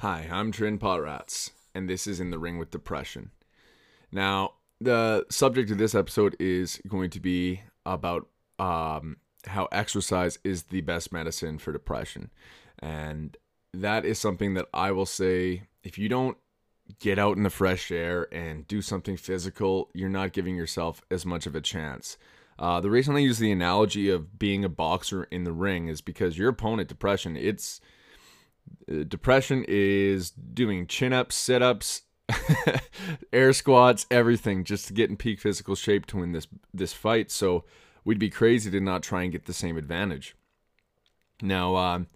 Hi, I'm Trin Potrats, and this is In the Ring with Depression. Now, the subject of this episode is going to be about um, how exercise is the best medicine for depression. And that is something that I will say if you don't get out in the fresh air and do something physical, you're not giving yourself as much of a chance. Uh, the reason I use the analogy of being a boxer in the ring is because your opponent, depression, it's depression is doing chin ups, sit ups, air squats, everything just to get in peak physical shape to win this this fight. So we'd be crazy to not try and get the same advantage. Now, um,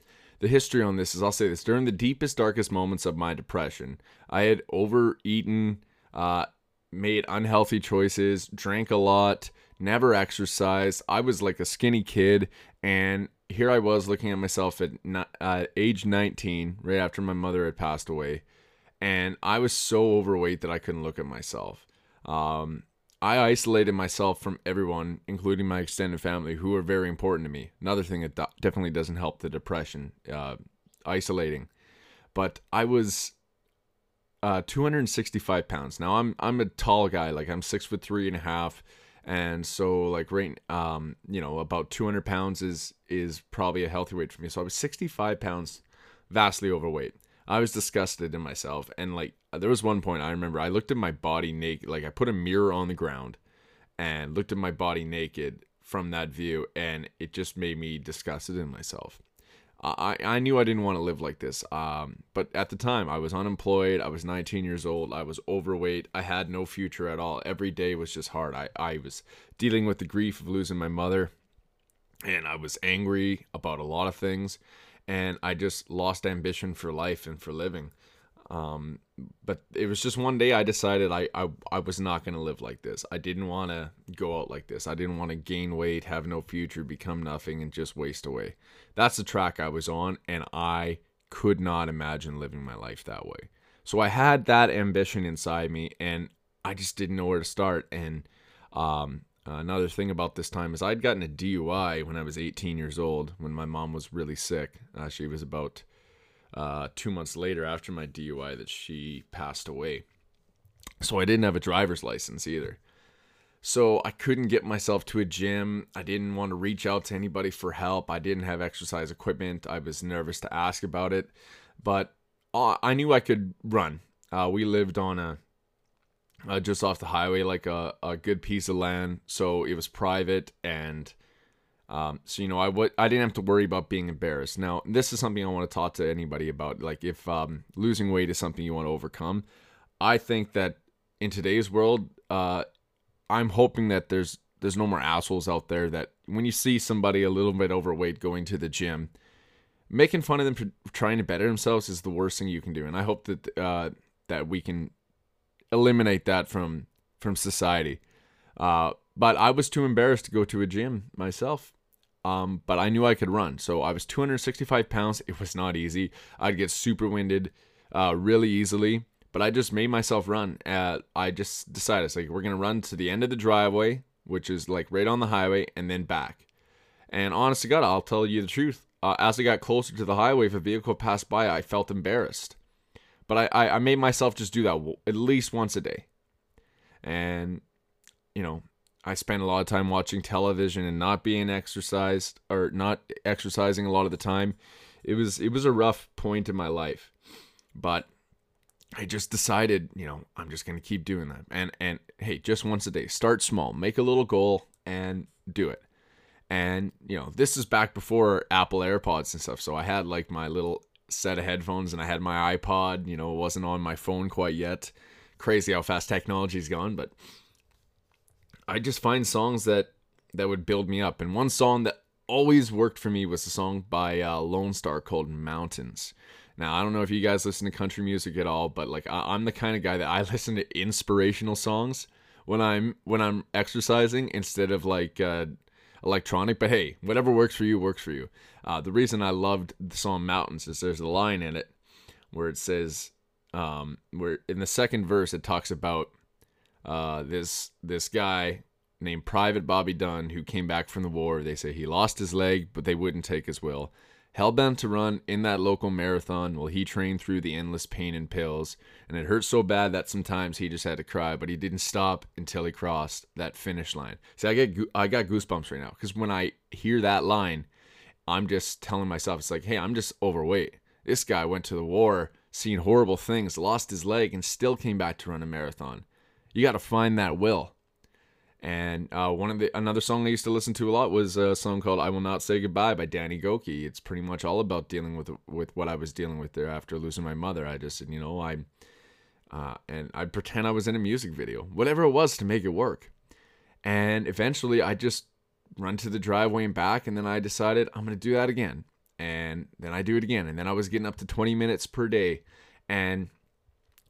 the history on this is I'll say this during the deepest, darkest moments of my depression, I had overeaten, uh, made unhealthy choices, drank a lot, never exercised. I was like a skinny kid, and here I was looking at myself at uh, age 19, right after my mother had passed away, and I was so overweight that I couldn't look at myself. Um, I isolated myself from everyone, including my extended family, who are very important to me. Another thing that definitely doesn't help the depression, uh, isolating. But I was uh, 265 pounds. Now I'm I'm a tall guy, like I'm six foot three and a half and so like right um you know about 200 pounds is is probably a healthy weight for me. So i was 65 pounds vastly overweight. I was disgusted in myself. And like there was one point i remember i looked at my body naked like i put a mirror on the ground and looked at my body naked from that view and it just made me disgusted in myself I, I knew I didn't want to live like this. Um, but at the time, I was unemployed. I was 19 years old. I was overweight. I had no future at all. Every day was just hard. I, I was dealing with the grief of losing my mother, and I was angry about a lot of things, and I just lost ambition for life and for living. Um, but it was just one day I decided I, I, I was not going to live like this. I didn't want to go out like this. I didn't want to gain weight, have no future, become nothing, and just waste away. That's the track I was on, and I could not imagine living my life that way. So I had that ambition inside me, and I just didn't know where to start. And um, another thing about this time is I'd gotten a DUI when I was 18 years old, when my mom was really sick. Uh, she was about uh, two months later after my DUI that she passed away. So I didn't have a driver's license either. So I couldn't get myself to a gym. I didn't want to reach out to anybody for help. I didn't have exercise equipment. I was nervous to ask about it, but uh, I knew I could run. Uh, we lived on a uh, just off the highway, like a, a good piece of land, so it was private and um, so you know, I didn't have to worry about being embarrassed. Now, this is something I want to talk to anybody about. Like, if um, losing weight is something you want to overcome, I think that in today's world, uh, I'm hoping that there's there's no more assholes out there that when you see somebody a little bit overweight going to the gym, making fun of them for trying to better themselves is the worst thing you can do. And I hope that uh, that we can eliminate that from from society. Uh, but I was too embarrassed to go to a gym myself. Um, but I knew I could run. So I was 265 pounds. It was not easy. I'd get super winded uh, really easily. But I just made myself run. I just decided, it's like, we're going to run to the end of the driveway, which is like right on the highway, and then back. And honest to God, I'll tell you the truth. Uh, as I got closer to the highway, if a vehicle passed by, I felt embarrassed. But I, I, I made myself just do that at least once a day. And, you know, I spent a lot of time watching television and not being exercised or not exercising a lot of the time. It was it was a rough point in my life. But I just decided, you know, I'm just going to keep doing that. And and hey, just once a day. Start small. Make a little goal and do it. And, you know, this is back before Apple AirPods and stuff. So I had like my little set of headphones and I had my iPod, you know, it wasn't on my phone quite yet. Crazy how fast technology's gone, but I just find songs that that would build me up. And one song that always worked for me was a song by uh, Lone Star called Mountains. Now I don't know if you guys listen to country music at all, but like I- I'm the kind of guy that I listen to inspirational songs when I'm when I'm exercising instead of like uh, electronic. But hey, whatever works for you works for you. Uh, the reason I loved the song Mountains is there's a line in it where it says, um, where in the second verse it talks about uh, this this guy named Private Bobby Dunn who came back from the war. They say he lost his leg, but they wouldn't take his will. hell bent to run in that local marathon while he trained through the endless pain and pills. And it hurt so bad that sometimes he just had to cry, but he didn't stop until he crossed that finish line. See, I get I got goosebumps right now because when I hear that line, I'm just telling myself, it's like, hey, I'm just overweight. This guy went to the war, seen horrible things, lost his leg, and still came back to run a marathon. You got to find that will. And uh, one of the another song I used to listen to a lot was a song called "I Will Not Say Goodbye" by Danny Gokey. It's pretty much all about dealing with with what I was dealing with there after losing my mother. I just said, you know, I uh, and I'd pretend I was in a music video, whatever it was to make it work. And eventually, I just run to the driveway and back, and then I decided I'm gonna do that again, and then I do it again, and then I was getting up to 20 minutes per day, and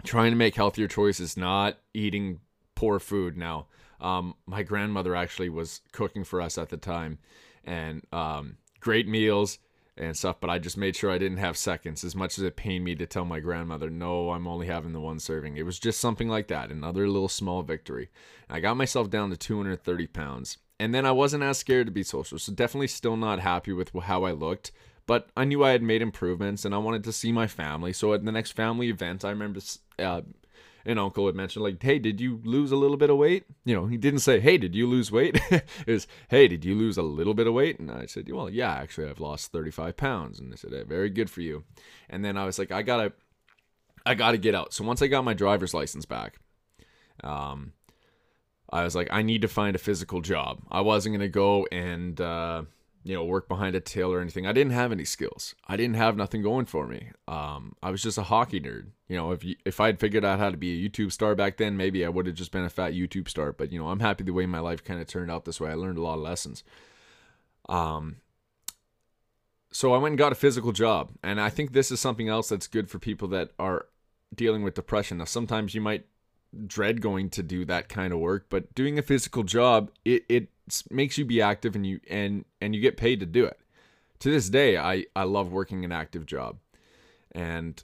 trying to make healthier choices, not eating poor food now um, my grandmother actually was cooking for us at the time, and um, great meals and stuff. But I just made sure I didn't have seconds, as much as it pained me to tell my grandmother, "No, I'm only having the one serving." It was just something like that, another little small victory. I got myself down to 230 pounds, and then I wasn't as scared to be social. So definitely still not happy with how I looked. But I knew I had made improvements, and I wanted to see my family. So at the next family event, I remember uh, an uncle had mentioned like hey did you lose a little bit of weight? You know he didn't say hey did you lose weight? It was hey did you lose a little bit of weight? And i said well yeah actually i've lost 35 pounds. And they said hey, very good for you. And then i was like i gotta i gotta get out. So once i got my driver's license back um i was like i need to find a physical job. I wasn't gonna go and uh you know, work behind a till or anything. I didn't have any skills. I didn't have nothing going for me. Um, I was just a hockey nerd. You know, if you, if I had figured out how to be a YouTube star back then, maybe I would have just been a fat YouTube star. But you know, I'm happy the way my life kind of turned out this way. I learned a lot of lessons. Um, so I went and got a physical job, and I think this is something else that's good for people that are dealing with depression. Now, sometimes you might dread going to do that kind of work, but doing a physical job, it it makes you be active and you and and you get paid to do it. To this day, I I love working an active job, and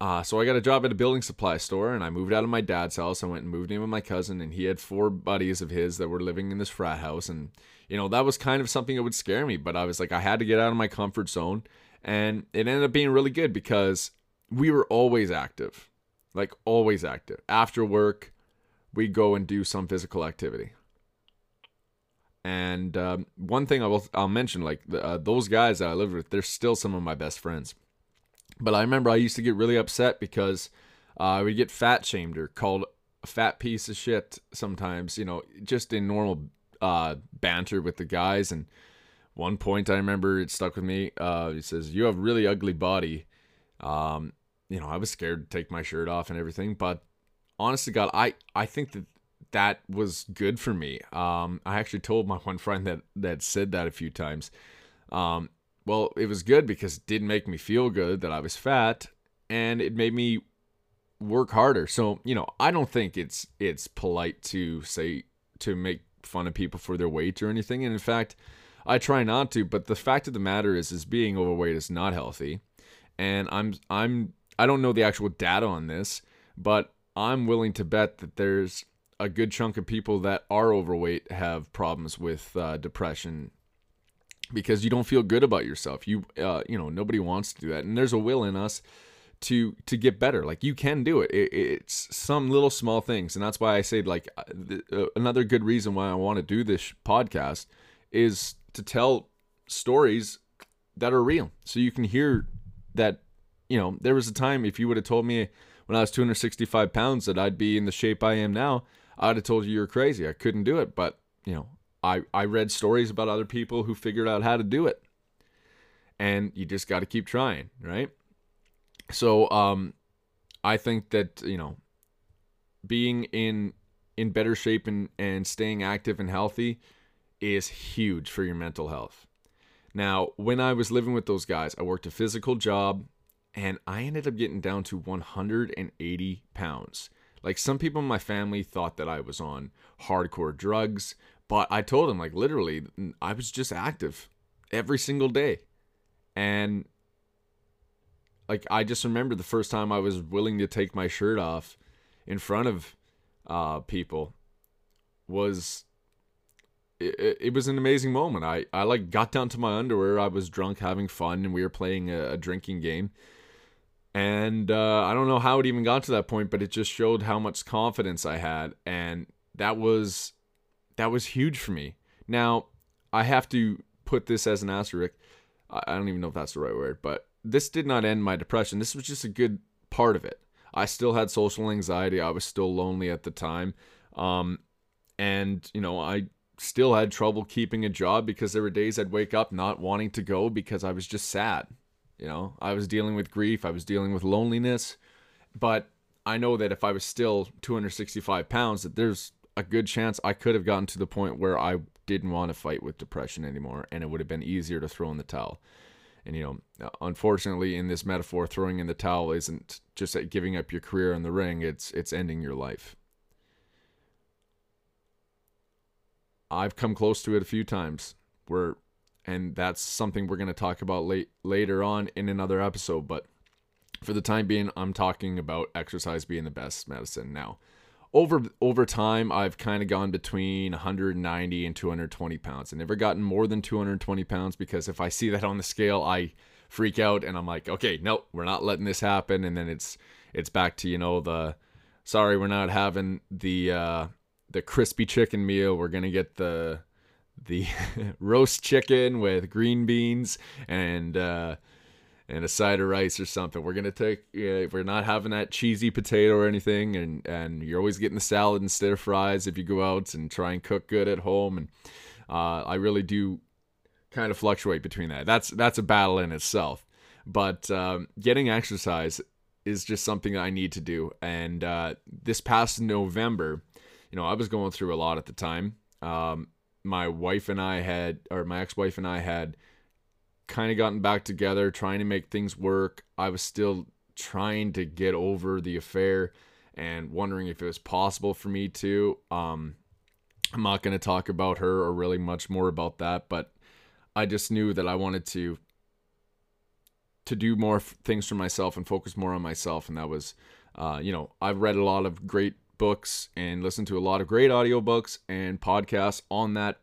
uh, so I got a job at a building supply store, and I moved out of my dad's house. I went and moved in with my cousin, and he had four buddies of his that were living in this frat house, and you know that was kind of something that would scare me. But I was like, I had to get out of my comfort zone, and it ended up being really good because we were always active, like always active. After work, we go and do some physical activity. And um, one thing I will I'll mention, like uh, those guys that I lived with, they're still some of my best friends. But I remember I used to get really upset because uh, I would get fat shamed or called a fat piece of shit sometimes. You know, just in normal uh, banter with the guys. And one point I remember it stuck with me. Uh, he says, "You have really ugly body." Um, you know, I was scared to take my shirt off and everything, but honestly, God, I I think that that was good for me. Um, I actually told my one friend that that said that a few times. Um, well, it was good because it didn't make me feel good that I was fat, and it made me work harder. So you know, I don't think it's it's polite to say to make fun of people for their weight or anything. And in fact, I try not to. But the fact of the matter is, is being overweight is not healthy. And I'm I'm I don't know the actual data on this, but I'm willing to bet that there's a good chunk of people that are overweight have problems with uh, depression because you don't feel good about yourself. You uh, you know nobody wants to do that, and there's a will in us to to get better. Like you can do it. it it's some little small things, and that's why I say like uh, uh another good reason why I want to do this podcast is to tell stories that are real, so you can hear that. You know, there was a time if you would have told me when I was 265 pounds that I'd be in the shape I am now, I'd have told you you're crazy. I couldn't do it. But, you know, I, I read stories about other people who figured out how to do it. And you just got to keep trying, right? So, um, I think that, you know, being in in better shape and, and staying active and healthy is huge for your mental health. Now, when I was living with those guys, I worked a physical job and I ended up getting down to 180 pounds. Like some people in my family thought that I was on hardcore drugs, but I told them like literally I was just active every single day. And like I just remember the first time I was willing to take my shirt off in front of uh, people was it, it was an amazing moment. I, I like got down to my underwear. I was drunk, having fun, and we were playing a, a drinking game. And uh, I don't know how it even got to that point, but it just showed how much confidence I had, and that was that was huge for me. Now I have to put this as an asterisk. I don't even know if that's the right word, but this did not end my depression. This was just a good part of it. I still had social anxiety. I was still lonely at the time. Um, and, you know, I still had trouble keeping a job because there were days I'd wake up not wanting to go because I was just sad. You know, I was dealing with grief, I was dealing with loneliness, but I know that if I was still 265 pounds, that there's a good chance I could have gotten to the point where I didn't want to fight with depression anymore, and it would have been easier to throw in the towel. And you know, unfortunately, in this metaphor, throwing in the towel isn't just giving up your career in the ring; it's it's ending your life. I've come close to it a few times, where and that's something we're going to talk about late later on in another episode but for the time being i'm talking about exercise being the best medicine now. Over over time i've kind of gone between 190 and 220 pounds. I never gotten more than 220 pounds because if i see that on the scale i freak out and i'm like okay no we're not letting this happen. And then it's it's back to you know the sorry we're not having the uh the crispy chicken meal. We're gonna get the the roast chicken with green beans and uh, and a side of rice or something. We're gonna take. Uh, we're not having that cheesy potato or anything, and and you're always getting the salad instead of fries if you go out and try and cook good at home. And uh, I really do kind of fluctuate between that. That's that's a battle in itself. But um, getting exercise is just something I need to do. And uh, this past November, you know, I was going through a lot at the time. Um, my wife and I had, or my ex wife and I had kind of gotten back together, trying to make things work. I was still trying to get over the affair and wondering if it was possible for me to. Um, I'm not going to talk about her or really much more about that, but I just knew that I wanted to to do more f- things for myself and focus more on myself, and that was, uh, you know, I've read a lot of great books and listened to a lot of great audiobooks and podcasts on that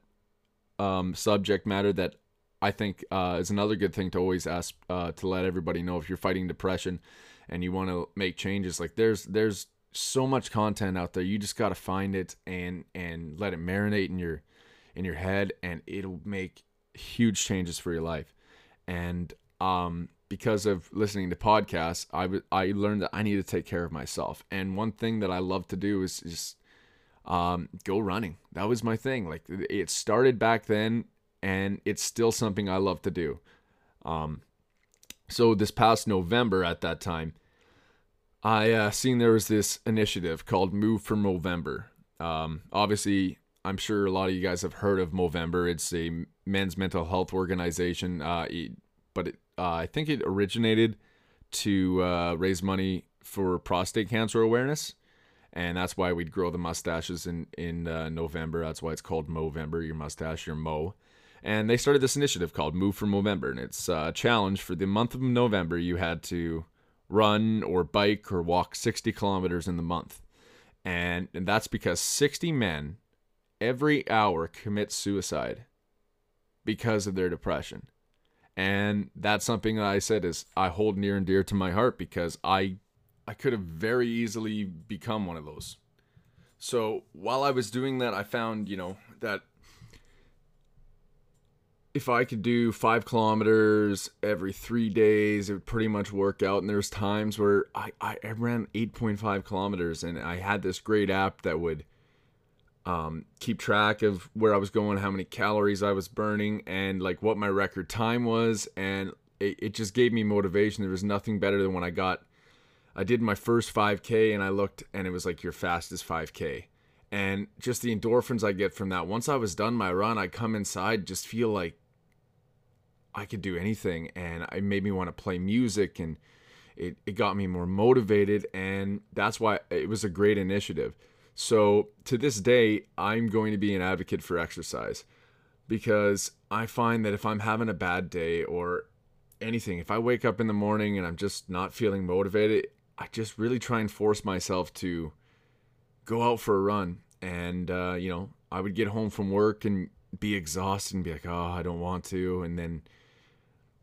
um, subject matter that I think uh, is another good thing to always ask uh, to let everybody know if you're fighting depression and you want to make changes. Like there's there's so much content out there. You just got to find it and and let it marinate in your in your head, and it'll make huge changes for your life. And um, because of listening to podcasts, I, w- I learned that I need to take care of myself. And one thing that I love to do is just um, go running. That was my thing. Like it started back then, and it's still something I love to do. Um, so this past November, at that time, I uh, seen there was this initiative called Move for Movember. Um, obviously, I'm sure a lot of you guys have heard of Movember. It's a men's mental health organization, uh, but it uh, I think it originated to uh, raise money for prostate cancer awareness, and that's why we'd grow the mustaches in in uh, November. That's why it's called Movember. Your mustache, your mo. And they started this initiative called Move for Movember, and it's a challenge for the month of November. You had to run or bike or walk 60 kilometers in the month, and and that's because 60 men every hour commit suicide because of their depression. And that's something that I said is I hold near and dear to my heart because I I could have very easily become one of those. So while I was doing that, I found, you know, that if I could do five kilometers every three days, it would pretty much work out. And there's times where I, I ran 8.5 kilometers and I had this great app that would um, keep track of where I was going, how many calories I was burning, and like what my record time was. And it, it just gave me motivation. There was nothing better than when I got, I did my first 5K and I looked and it was like your fastest 5K. And just the endorphins I get from that. Once I was done my run, I come inside, just feel like I could do anything. And it made me want to play music and it, it got me more motivated. And that's why it was a great initiative. So to this day, I'm going to be an advocate for exercise because I find that if I'm having a bad day or anything, if I wake up in the morning and I'm just not feeling motivated, I just really try and force myself to go out for a run. And, uh, you know, I would get home from work and be exhausted and be like, oh, I don't want to. And then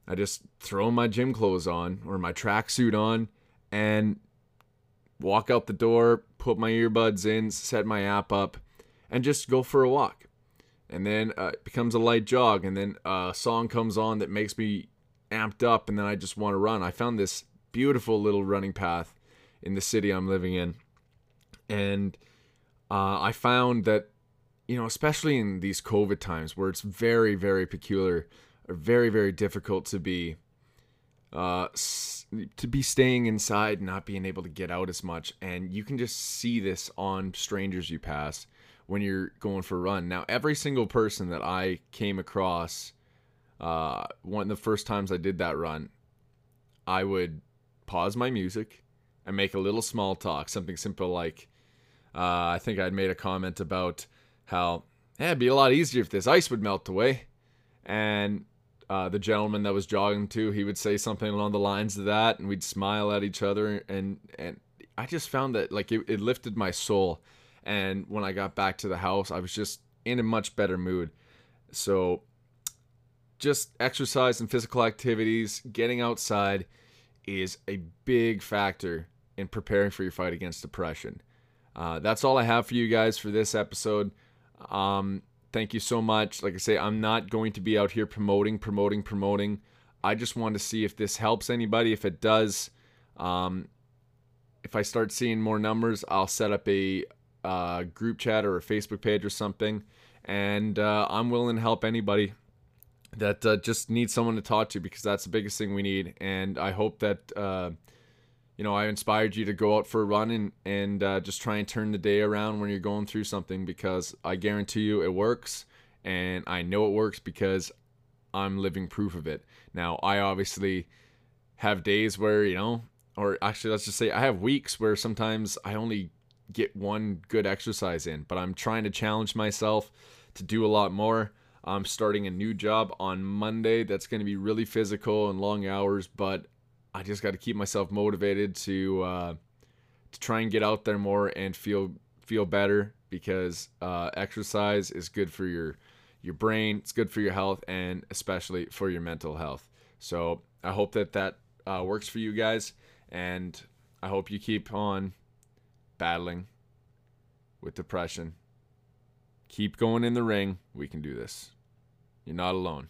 I just throw my gym clothes on or my tracksuit on and walk out the door, put my earbuds in, set my app up, and just go for a walk. And then uh, it becomes a light jog, and then a song comes on that makes me amped up, and then I just want to run. I found this beautiful little running path in the city I'm living in, and uh, I found that you know, especially in these COVID times where it's very, very peculiar, or very, very difficult to be, uh, to be staying inside, not being able to get out as much, and you can just see this on strangers you pass when you're going for a run. Now, every single person that I came across, uh, one of the first times I did that run, I would pause my music and make a little small talk, something simple like, uh, I think I'd made a comment about how it'd be a lot easier if this ice would melt away. And uh, the gentleman that was jogging too, he would say something along the lines of that, and we'd smile at each other. And and I just found that like it, it lifted my soul. And when I got back to the house, I was just in a much better mood. So just exercise and physical activities, getting outside is a big factor in preparing for your fight against depression. Uh, that's all I have for you guys for this episode. Um, thank you so much. Like I say, I'm not going to be out here promoting, promoting, promoting. I just want to see if this helps anybody. If it does, um, if I start seeing more numbers, I'll set up a uh, group chat or a Facebook page or something. And uh, I'm willing to help anybody that uh, just needs someone to talk to because that's the biggest thing we need. And I hope that uh, you know, I inspired you to go out for a run and and uh, just try and turn the day around when you're going through something because I guarantee you it works, and I know it works because I'm living proof of it. Now, I obviously have days where you know, or actually, let's just say I have weeks where sometimes I only get one good exercise in, but I'm trying to challenge myself to do a lot more. I'm starting a new job on Monday that's going to be really physical and long hours, but I just got to keep myself motivated to uh, to try and get out there more and feel feel better because uh, exercise is good for your your brain, it's good for your health, and especially for your mental health. So I hope that that uh, works for you guys, and I hope you keep on battling with depression. Keep going in the ring. We can do this. You're not alone.